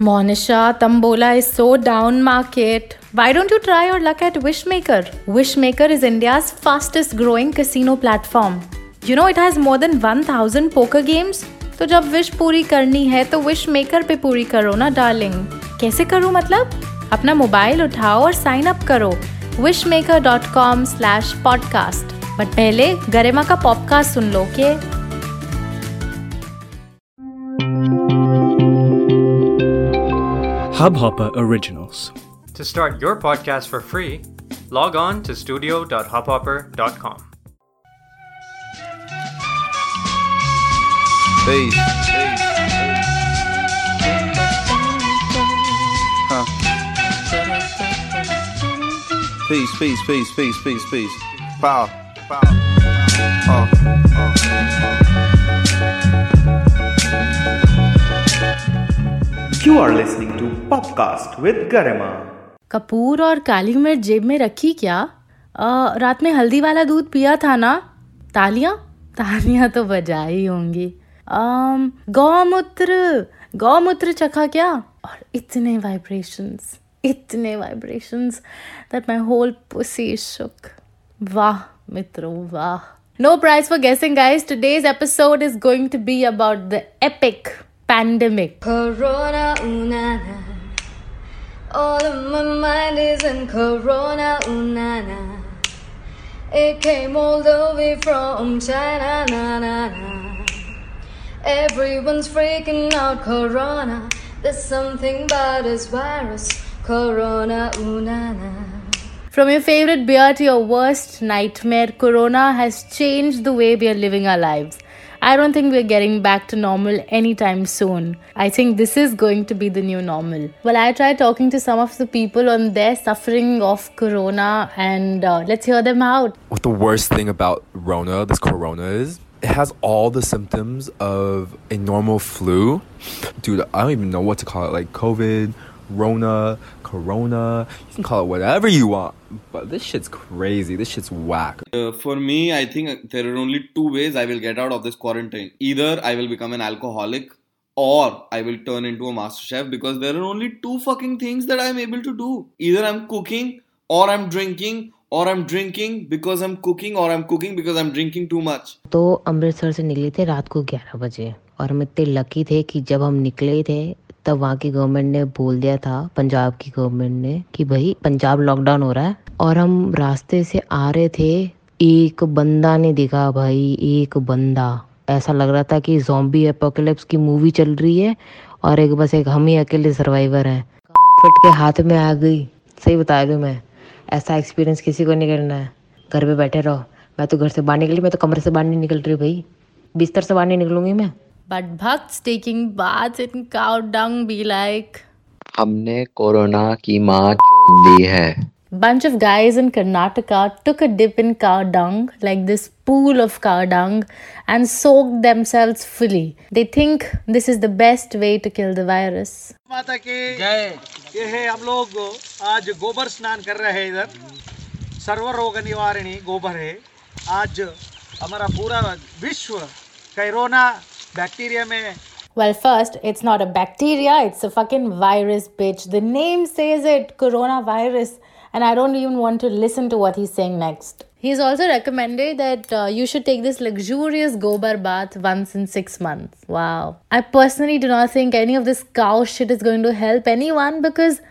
Monisha, Tambola is so down market. Why don't you try your luck at Wishmaker? Wishmaker is India's fastest growing casino platform. You know it has more than 1000 poker games. तो जब wish पूरी करनी है तो wish maker पे पूरी करो ना डार्लिंग कैसे करूँ मतलब अपना मोबाइल उठाओ और साइन अप करो wish maker dot com slash podcast but पहले गरिमा का पॉडकास्ट सुन लो के Hubhopper Originals. To start your podcast for free, log on to studio.hubhopper.com. Peace. Huh. Peace, peace, peace, peace, peace, peace. Power. Power. Uh, You are listening to Popcast with Garima. Kapoor और काली मिर्च जेब में रखी क्या आ, रात में हल्दी वाला दूध पिया था ना तालियाँ तालियाँ तो बजाई होंगी गौमूत्र गौमूत्र चखा क्या और इतने वाइब्रेशंस इतने vibrations that my whole pussy shook वाह मित्रों वाह No prize for guessing, guys. Today's episode is going to be about the epic pandemic. Corona, unana. All of my mind is in Corona, unana. It came all the way from China, na na na. Everyone's freaking out, Corona. There's something about this virus, Corona, unana. From your favorite beer to your worst nightmare, Corona has changed the way we are living our lives. I don't think we're getting back to normal anytime soon. I think this is going to be the new normal. Well, I tried talking to some of the people on their suffering of Corona, and uh, let's hear them out. what the worst thing about Rona, this Corona is, it has all the symptoms of a normal flu. Dude, I don't even know what to call it. Like COVID, Rona, Corona. You can call it whatever you want. But this shit's crazy. This shit's whack. Uh, for me, I think there are only two ways I will get out of this quarantine. Either I will become an alcoholic or I will turn into a master chef because there are only two fucking things that I'm able to do. Either I'm cooking or I'm drinking or I'm drinking because I'm cooking or I'm cooking because I'm drinking too much. तो अमृतसर से निकले थे रात को 11 बजे और हम इतने लकी थे कि जब हम निकले थे तब वहाँ की गवर्नमेंट ने बोल दिया था, पंजाब की गवर्नमेंट ने, कि भाई पंजाब लॉकडाउन हो रहा है। और हम रास्ते से आ रहे थे, एक बंदा नहीं दिखा, भाई एक बंदा। ऐसा लग रहा था कि जॉम्बी एपोकलिप्स की मूवी चल रही है, और एक बस एक हम ही अकेले सर्वाइवर हैं। फट के हाथ में आ गई। सही बता दूँ मैं, ऐसा एक्सपीरियंस किसी को नहीं करना है। घर पे बैठे रहो। मैं तो घर से बाहर निकली, मैं तो कमरे से बाहर नहीं निकल रही भाई। बिस्तर से बाहर नहीं निकलूँगी मैं। But bhakts taking baths in cow dung be like, हमने कोरोना की माँ दी है bunch of guys in Karnataka took a dip in cow dung, like this pool of cow dung, and soaked themselves fully. They think this is the best way to kill the virus. माता की जय ये है हम लोग आज गोबर स्नान कर रहे हैं इधर सर्व रोग निवारणी गोबर है आज हमारा पूरा विश्व कोरोना बैक्टीरिया में Well, first, it's not a bacteria, it's a fucking virus, bitch. The name says it coronavirus, and I don't even want to listen to what he's saying next. He's also recommended that uh, you should take this luxurious gobar bath once in six months. Wow. I personally do not think any of this cow shit is going to help anyone because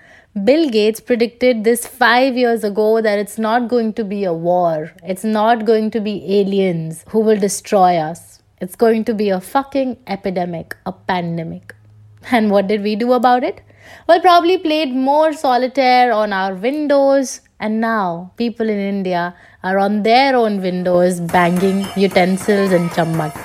Bill Gates predicted this five years ago that it's not going to be a war, it's not going to be aliens who will destroy us. It's going to be a fucking epidemic, a pandemic. And what did we do about it? Well, probably played more solitaire on our windows. And now people in India are on their own windows banging utensils and chammach.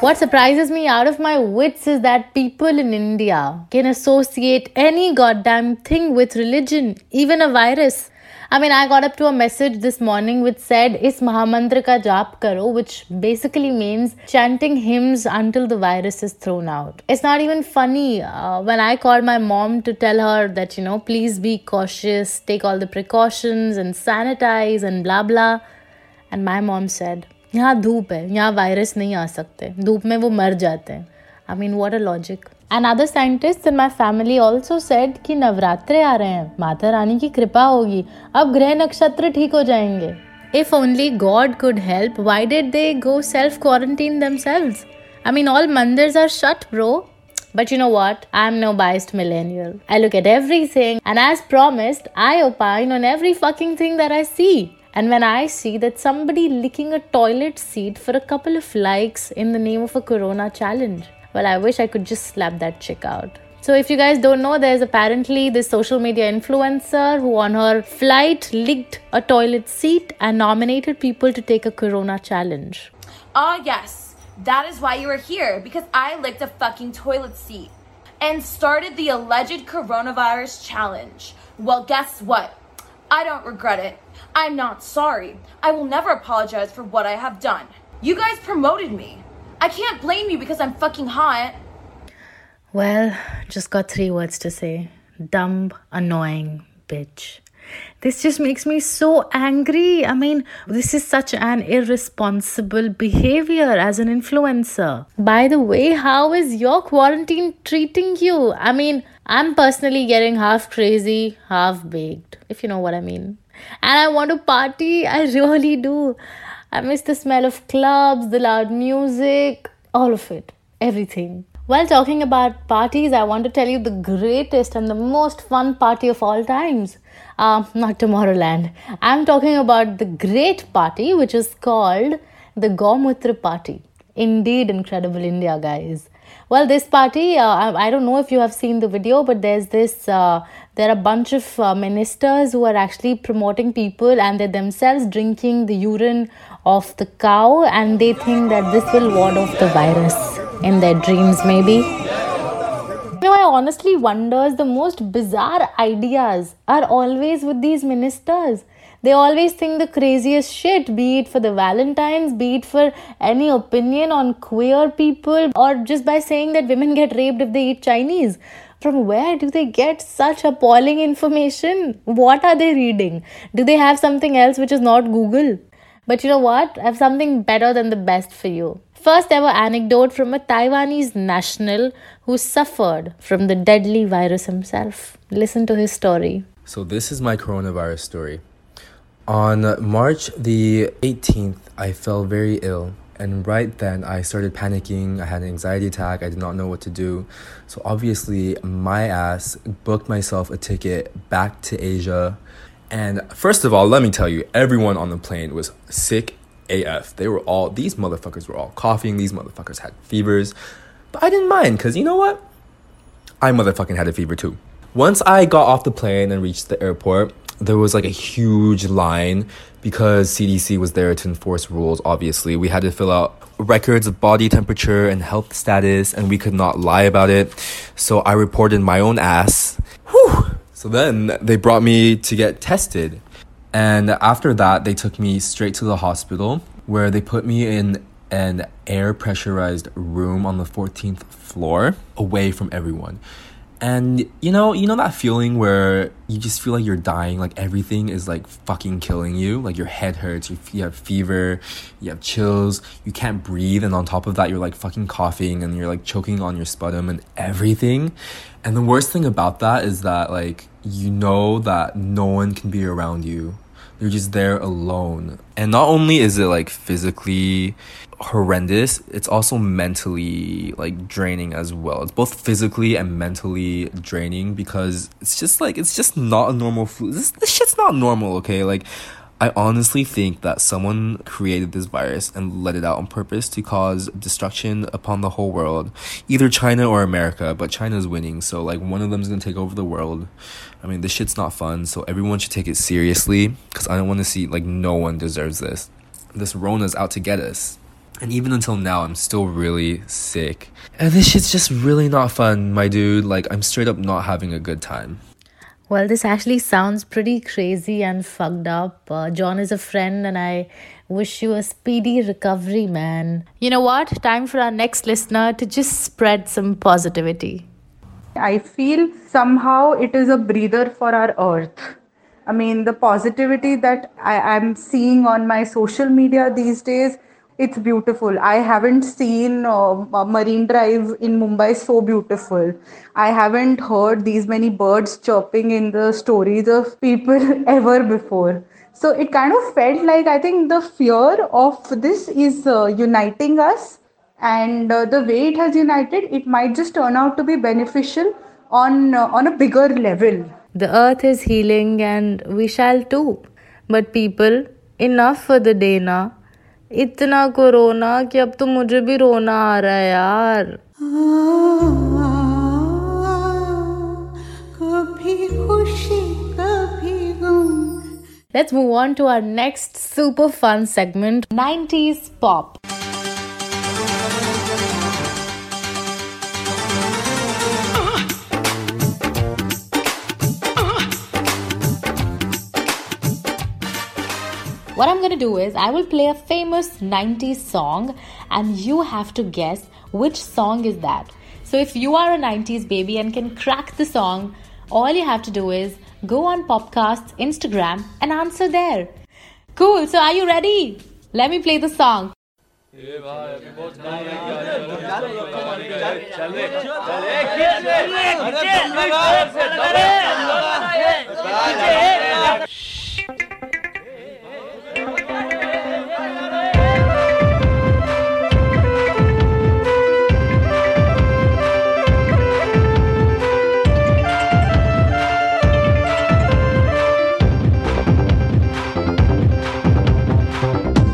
What surprises me out of my wits is that people in India can associate any goddamn thing with religion, even a virus. I mean I got up to a message this morning which said इस महामंत्र का जाप करो which basically means chanting hymns until the virus is thrown out it's not even funny one I call my mom to tell her that you know please be cautious take all the precautions and sanitize and blabla and my mom said यहाँ धूप है यहाँ virus नहीं आ सकते धूप में वो मर जाते हैं I mean what a logic and other scientist in my family also said कि नवरात्रे आ रहे हैं माता रानी की कृपा होगी अब ग्रह नक्षत्र ठीक हो जाएँगे। If only God could help why did they go self quarantine themselves I mean all mandir are shut bro but you know what I am no biased millennial I look at everything and as promised I opine on every fucking thing there I see And when I see that somebody licking a toilet seat for a couple of likes in the name of a corona challenge, well, I wish I could just slap that chick out. So, if you guys don't know, there's apparently this social media influencer who, on her flight, licked a toilet seat and nominated people to take a corona challenge. Ah, yes. That is why you are here, because I licked a fucking toilet seat and started the alleged coronavirus challenge. Well, guess what? I don't regret it. I'm not sorry. I will never apologize for what I have done. You guys promoted me. I can't blame you because I'm fucking hot. Well, just got three words to say dumb, annoying, bitch. This just makes me so angry. I mean, this is such an irresponsible behavior as an influencer. By the way, how is your quarantine treating you? I mean, I'm personally getting half crazy, half baked, if you know what I mean. And I want to party, I really do. I miss the smell of clubs, the loud music, all of it, everything. While talking about parties, I want to tell you the greatest and the most fun party of all times. Uh, not Tomorrowland. I'm talking about the great party, which is called the Gomutra Party. Indeed, incredible India, guys. Well, this party, uh, I, I, don't know if you have seen the video, but there's this, uh, there are a bunch of uh, ministers who are actually promoting people and they're themselves drinking the urine of the cow and they think that this will ward off the virus in their dreams, maybe. You know, I honestly wonder the most bizarre ideas are always with these ministers. They always think the craziest shit, be it for the Valentines, be it for any opinion on queer people, or just by saying that women get raped if they eat Chinese. From where do they get such appalling information? What are they reading? Do they have something else which is not Google? But you know what? I have something better than the best for you first ever anecdote from a Taiwanese national who suffered from the deadly virus himself. Listen to his story. So, this is my coronavirus story. On March the 18th, I fell very ill. And right then, I started panicking. I had an anxiety attack. I did not know what to do. So, obviously, my ass booked myself a ticket back to Asia. And first of all, let me tell you, everyone on the plane was sick AF. They were all, these motherfuckers were all coughing, these motherfuckers had fevers. But I didn't mind, because you know what? I motherfucking had a fever too. Once I got off the plane and reached the airport, there was like a huge line because CDC was there to enforce rules, obviously. We had to fill out records of body temperature and health status, and we could not lie about it. So I reported my own ass. Whew. So then they brought me to get tested. And after that, they took me straight to the hospital where they put me in an air pressurized room on the 14th floor away from everyone. And you know, you know that feeling where you just feel like you're dying, like everything is like fucking killing you. Like your head hurts, you, you have fever, you have chills, you can't breathe, and on top of that, you're like fucking coughing and you're like choking on your sputum and everything. And the worst thing about that is that like you know that no one can be around you you're just there alone. And not only is it like physically horrendous, it's also mentally like draining as well. It's both physically and mentally draining because it's just like it's just not a normal flu. This, this shit's not normal, okay? Like I honestly think that someone created this virus and let it out on purpose to cause destruction upon the whole world. Either China or America, but China's winning, so like one of them's gonna take over the world. I mean, this shit's not fun, so everyone should take it seriously because I don't want to see like no one deserves this. This Rona's out to get us. And even until now, I'm still really sick. And this shit's just really not fun, my dude. Like, I'm straight up not having a good time. Well, this actually sounds pretty crazy and fucked up. Uh, John is a friend, and I wish you a speedy recovery, man. You know what? Time for our next listener to just spread some positivity. I feel somehow it is a breather for our earth. I mean, the positivity that I am seeing on my social media these days it's beautiful. I haven't seen uh, Marine Drive in Mumbai so beautiful. I haven't heard these many birds chirping in the stories of people ever before. So it kind of felt like I think the fear of this is uh, uniting us, and uh, the way it has united, it might just turn out to be beneficial on uh, on a bigger level. The earth is healing, and we shall too. But people, enough for the day now. इतना corona कि अब तो मुझे भी रोना आ रहा है यार कभी खुशी कभी गम Let's move on to our next super fun segment 90s pop. What I'm gonna do is I will play a famous 90s song and you have to guess which song is that. So if you are a 90s baby and can crack the song, all you have to do is go on Popcast's Instagram and answer there. Cool, so are you ready? Let me play the song.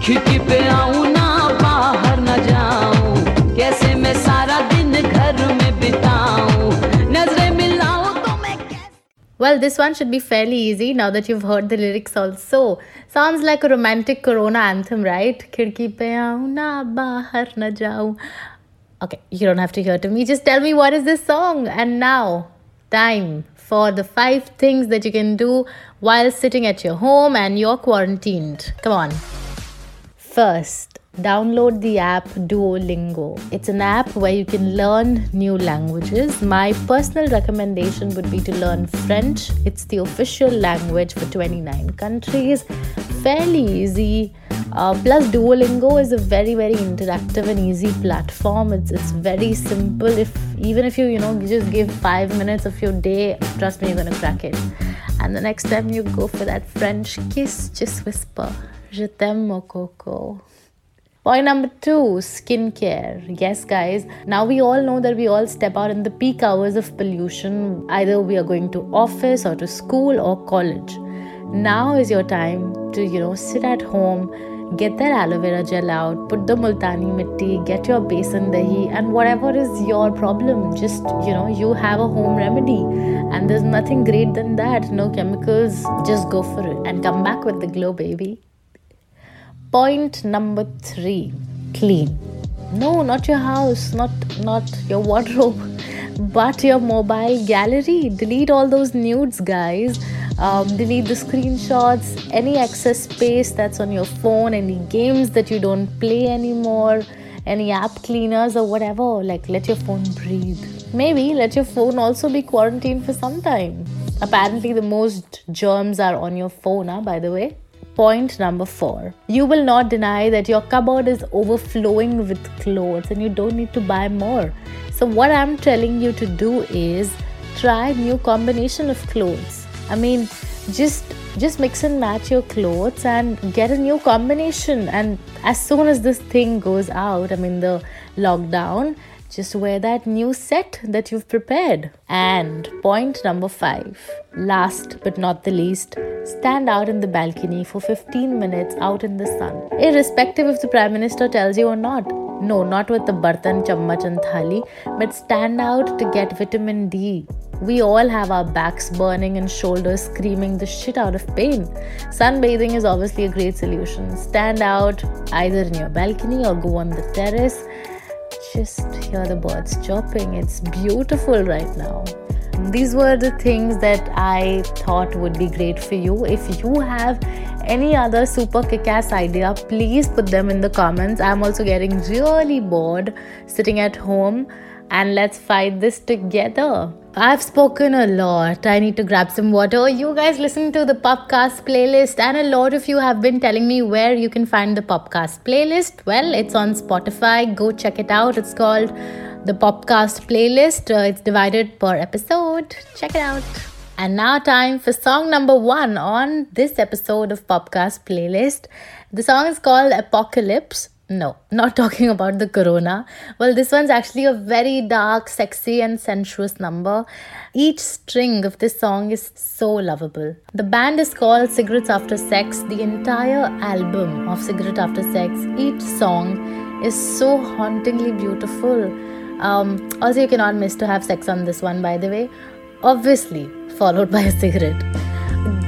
खिड़की पे आऊँ ना बाहर न जाऊँ कैसे मैं सारा दिन घर में बिताऊं नज़रें मिलाऊं तो मैं Well, this one should be fairly easy now that you've heard the lyrics also. Sounds like a romantic Corona anthem, right? Khidki pe aau na bahar na jaau. Okay, you don't have to hear to me. Just tell me what is this song. And now, time for the five things that you can do while sitting at your home and you're quarantined. Come on. First, download the app Duolingo. It's an app where you can learn new languages. My personal recommendation would be to learn French. It's the official language for 29 countries. Fairly easy. Uh, plus, Duolingo is a very, very interactive and easy platform. It's it's very simple. If even if you you know just give five minutes of your day, trust me, you're gonna crack it. And the next time you go for that French kiss, just whisper, "Je t'aime, mon coco." Point number two skincare. Yes, guys, now we all know that we all step out in the peak hours of pollution. Either we are going to office or to school or college. Now is your time to, you know, sit at home, get that aloe vera gel out, put the multani mitti, get your besan dahi, and whatever is your problem, just, you know, you have a home remedy. And there's nothing great than that. No chemicals. Just go for it and come back with the glow, baby. Point number three clean. No, not your house, not not your wardrobe, but your mobile gallery. Delete all those nudes, guys. Um, delete the screenshots, any excess space that's on your phone, any games that you don't play anymore, any app cleaners or whatever. Like, let your phone breathe. Maybe let your phone also be quarantined for some time. Apparently, the most germs are on your phone, huh, by the way. Point number four. You will not deny that your cupboard is overflowing with clothes and you don't need to buy more. So what I'm telling you to do is try new combination of clothes. I mean, just just mix and match your clothes and get a new combination and as soon as this thing goes out, I mean the lockdown, just wear that new set that you've prepared. And point number five, last but not the least, stand out in the balcony for 15 minutes out in the sun, irrespective if the Prime Minister tells you or not. No, not with the bartan, chammach, and thali, but stand out to get vitamin D. We all have our backs burning and shoulders screaming the shit out of pain. Sunbathing is obviously a great solution. Stand out either in your balcony or go on the terrace just hear the birds chirping. It's beautiful right now. These were the things that I thought would be great for you. If you have any other super kick ass idea, please put them in the comments. I'm also getting really bored sitting at home. And let's fight this together. I've spoken a lot. I need to grab some water. You guys listen to the Popcast playlist, and a lot of you have been telling me where you can find the Popcast playlist. Well, it's on Spotify. Go check it out. It's called the Popcast playlist. Uh, it's divided per episode. Check it out. And now, time for song number one on this episode of Popcast playlist. The song is called Apocalypse. No, not talking about the corona. Well, this one's actually a very dark, sexy, and sensuous number. Each string of this song is so lovable. The band is called Cigarettes After Sex. The entire album of Cigarette After Sex, each song is so hauntingly beautiful. Um, also, you cannot miss to have sex on this one, by the way. Obviously, followed by a cigarette.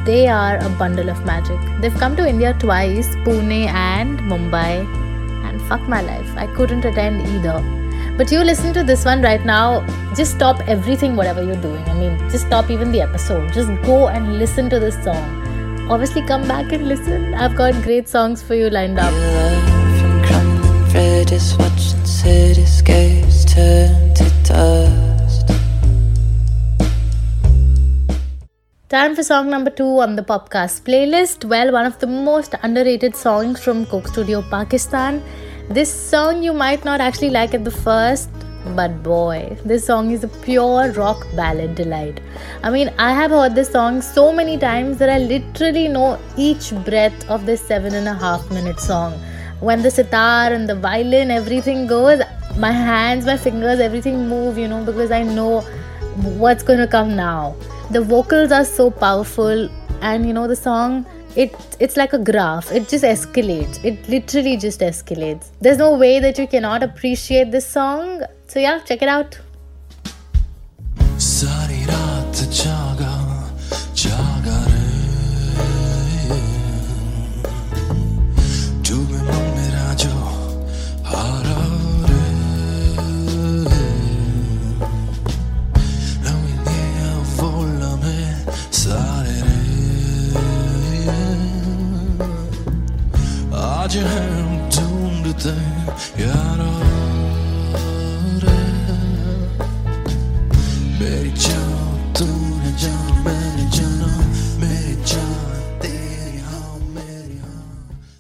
They are a bundle of magic. They've come to India twice, Pune and Mumbai fuck my life. I couldn't attend either. But you listen to this one right now, just stop everything, whatever you're doing. I mean, just stop even the episode. Just go and listen to this song. Obviously, come back and listen. I've got great songs for you lined up. Freddy's watching cityscapes turn to dust. Time for song number two on the Popcast playlist. Well, one of the most underrated songs from Coke Studio Pakistan. This song you might not actually like at the first, but boy, this song is a pure rock ballad delight. I mean, I have heard this song so many times that I literally know each breath of this seven and a half minute song. When the sitar and the violin, everything goes, my hands, my fingers, everything move, you know, because I know what's going to come now. The vocals are so powerful, and you know, the song it it's like a graph. It just escalates. It literally just escalates. There's no way that you cannot appreciate this song. So yeah check it out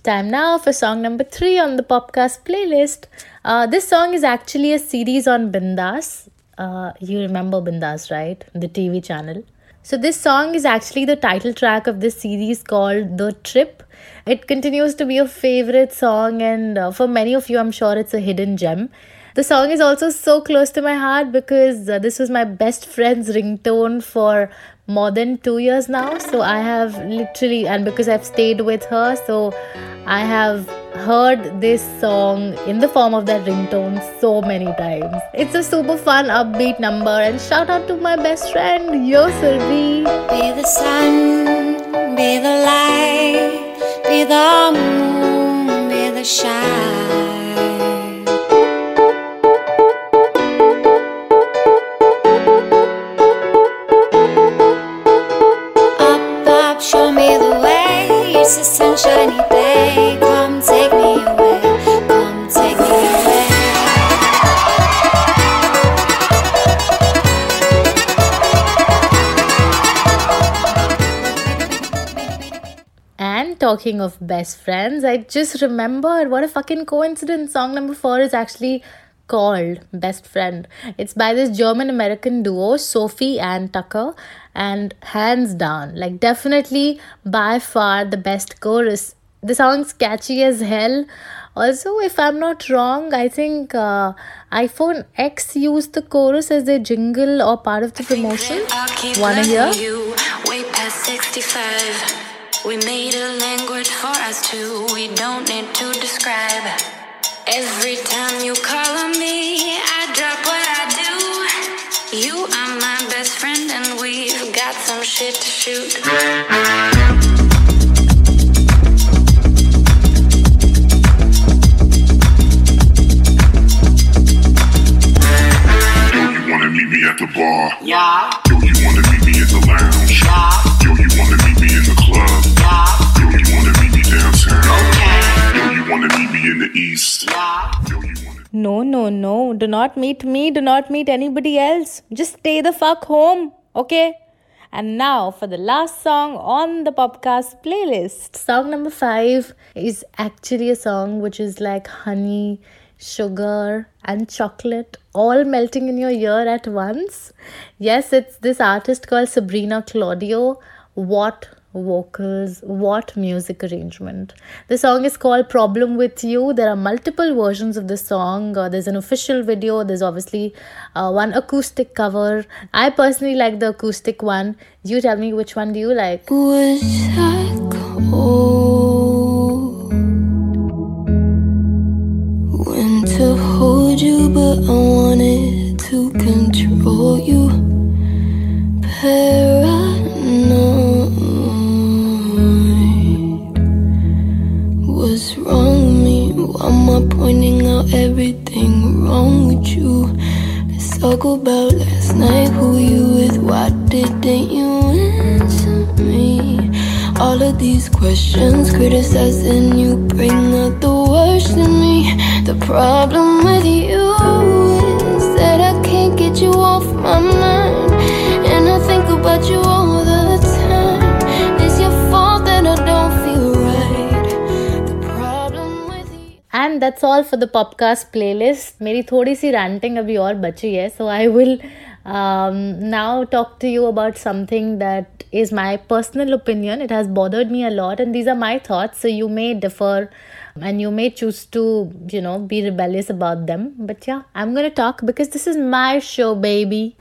Time now for song number three on the Popcast playlist. Uh, this song is actually a series on Bindass. Uh, you remember Bindass, right? The TV channel. So, this song is actually the title track of this series called The Trip. It continues to be a favorite song, and uh, for many of you, I'm sure it's a hidden gem. The song is also so close to my heart because uh, this was my best friend's ringtone for more than two years now. So I have literally, and because I've stayed with her, so I have heard this song in the form of that ringtone so many times. It's a super fun, upbeat number, and shout out to my best friend, Yo Survi. Be the sun, be the light, be the moon, be the shine. Talking of best friends, I just remembered what a fucking coincidence. Song number four is actually called Best Friend. It's by this German American duo, Sofi and Tukker, and hands down, like, definitely by far the best chorus. The song's catchy as hell. Also, if I'm not wrong, I think uh, iPhone X used the chorus as a jingle or part of the promotion. Wanna hear? You way past 65. We made a language for us two. We don't need to describe. Every time you call on me, I drop what I do. You are my best friend, and we've got some shit to shoot. No, no, no. Do not meet me. Do not meet anybody else. Just stay the fuck home. Okay? And now for the last song on the Popcast playlist. Song number five is actually a song which is like honey, sugar, and chocolate all melting in your ear at once. Yes, it's this artist called Sabrina Claudio. What vocals, what music arrangement. The song is called Problem with You. There are multiple versions of the song. Uh, there's an official video, there's obviously uh, one acoustic cover. I personally like the acoustic one. You tell me which one do you like? I when to hold you, but I wanted to control you. Paranoid. Why am I pointing out everything wrong with you? Let's talk about last night. Who you with? Why didn't you answer me? All of these questions, criticizing you, bring out the worst in me. The problem with you that's all for the podcast playlist. मेरी थोड़ी सी ranting अभी और बची है so I will um, now talk to you about something that is my personal opinion. It has bothered me a lot, and these are my thoughts. So you may differ, and you may choose to you know be rebellious about them. But yeah, I'm gonna talk because this is my show, baby.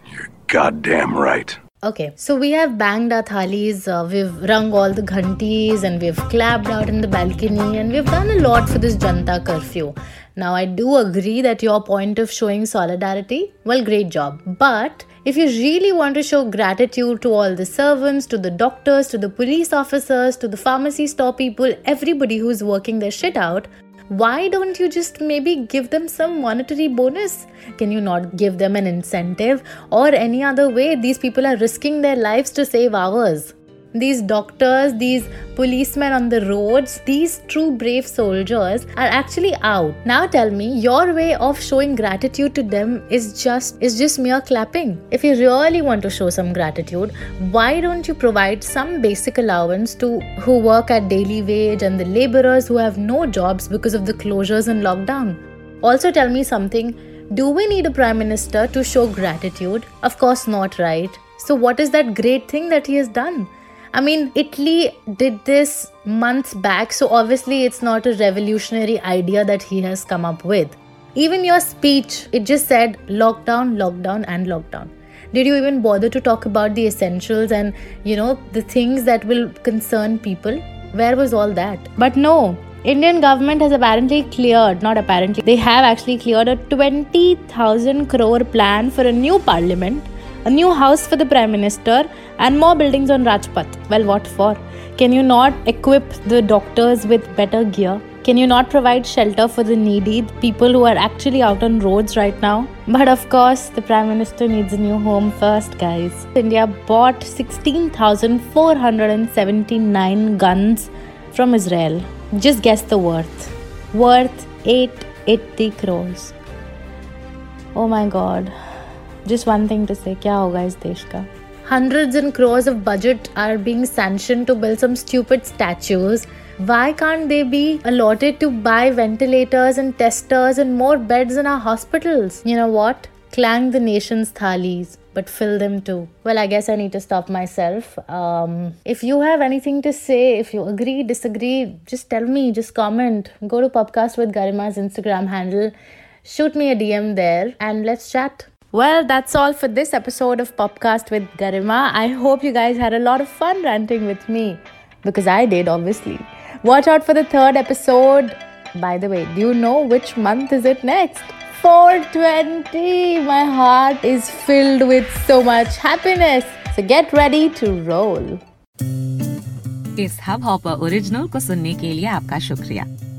Goddamn right. Okay, so we have banged our thalis, uh, we've rung all the ghantis, and we've clapped out in the balcony, and we've done a lot for this Janta curfew. Now, I do agree that your point of showing solidarity, well, great job. But if you really want to show gratitude to all the servants, to the doctors, to the police officers, to the pharmacy store people, everybody who's working their shit out, why don't you just maybe give them some monetary bonus? Can you not give them an incentive or any other way? These people are risking their lives to save ours. These doctors, these policemen on the roads, these true brave soldiers are actually out. Now tell me, your way of showing gratitude to them is just is just mere clapping. If you really want to show some gratitude, why don't you provide some basic allowance to who work at daily wage and the laborers who have no jobs because of the closures and lockdown? Also tell me something, do we need a prime minister to show gratitude? Of course not, right? So what is that great thing that he has done? I mean, Italy did this months back, so obviously it's not a revolutionary idea that he has come up with. Even your speech, it just said lockdown, lockdown, and lockdown. Did you even bother to talk about the essentials and, you know, the things that will concern people? Where was all that? But no, Indian government has apparently cleared, not apparently, they have actually cleared a 20,000 crore plan for a new parliament a new house for the Prime Minister, and more buildings on Rajpath. Well, what for? Can you not equip the doctors with better gear? Can you not provide shelter for the needy, the people who are actually out on roads right now? But of course, the Prime Minister needs a new home first, guys. India bought 16,479 guns from Israel. Just guess the worth. Worth 880 crores. Oh my god just one thing to say kya hoga is desh ka hundreds and crores of budget are being sanctioned to build some stupid statues why can't they be allotted to buy ventilators and testers and more beds in our hospitals you know what clang the nation's thalis but fill them too. Well, I guess I need to stop myself. Um, if you have anything to say, if you agree, disagree, just tell me, just comment. Go to Popcast with Garima's Instagram handle, shoot me a DM there, and let's chat. Well, that's all for this episode of Popcast with Garima. I hope you guys had a lot of fun ranting with me because I did, obviously. Watch out for the third episode. By the way, do you know which month is it next? 420. My heart is filled with so much happiness. So get ready to roll. इस Hubhopper original को सुनने के लिए आपका शुक्रिया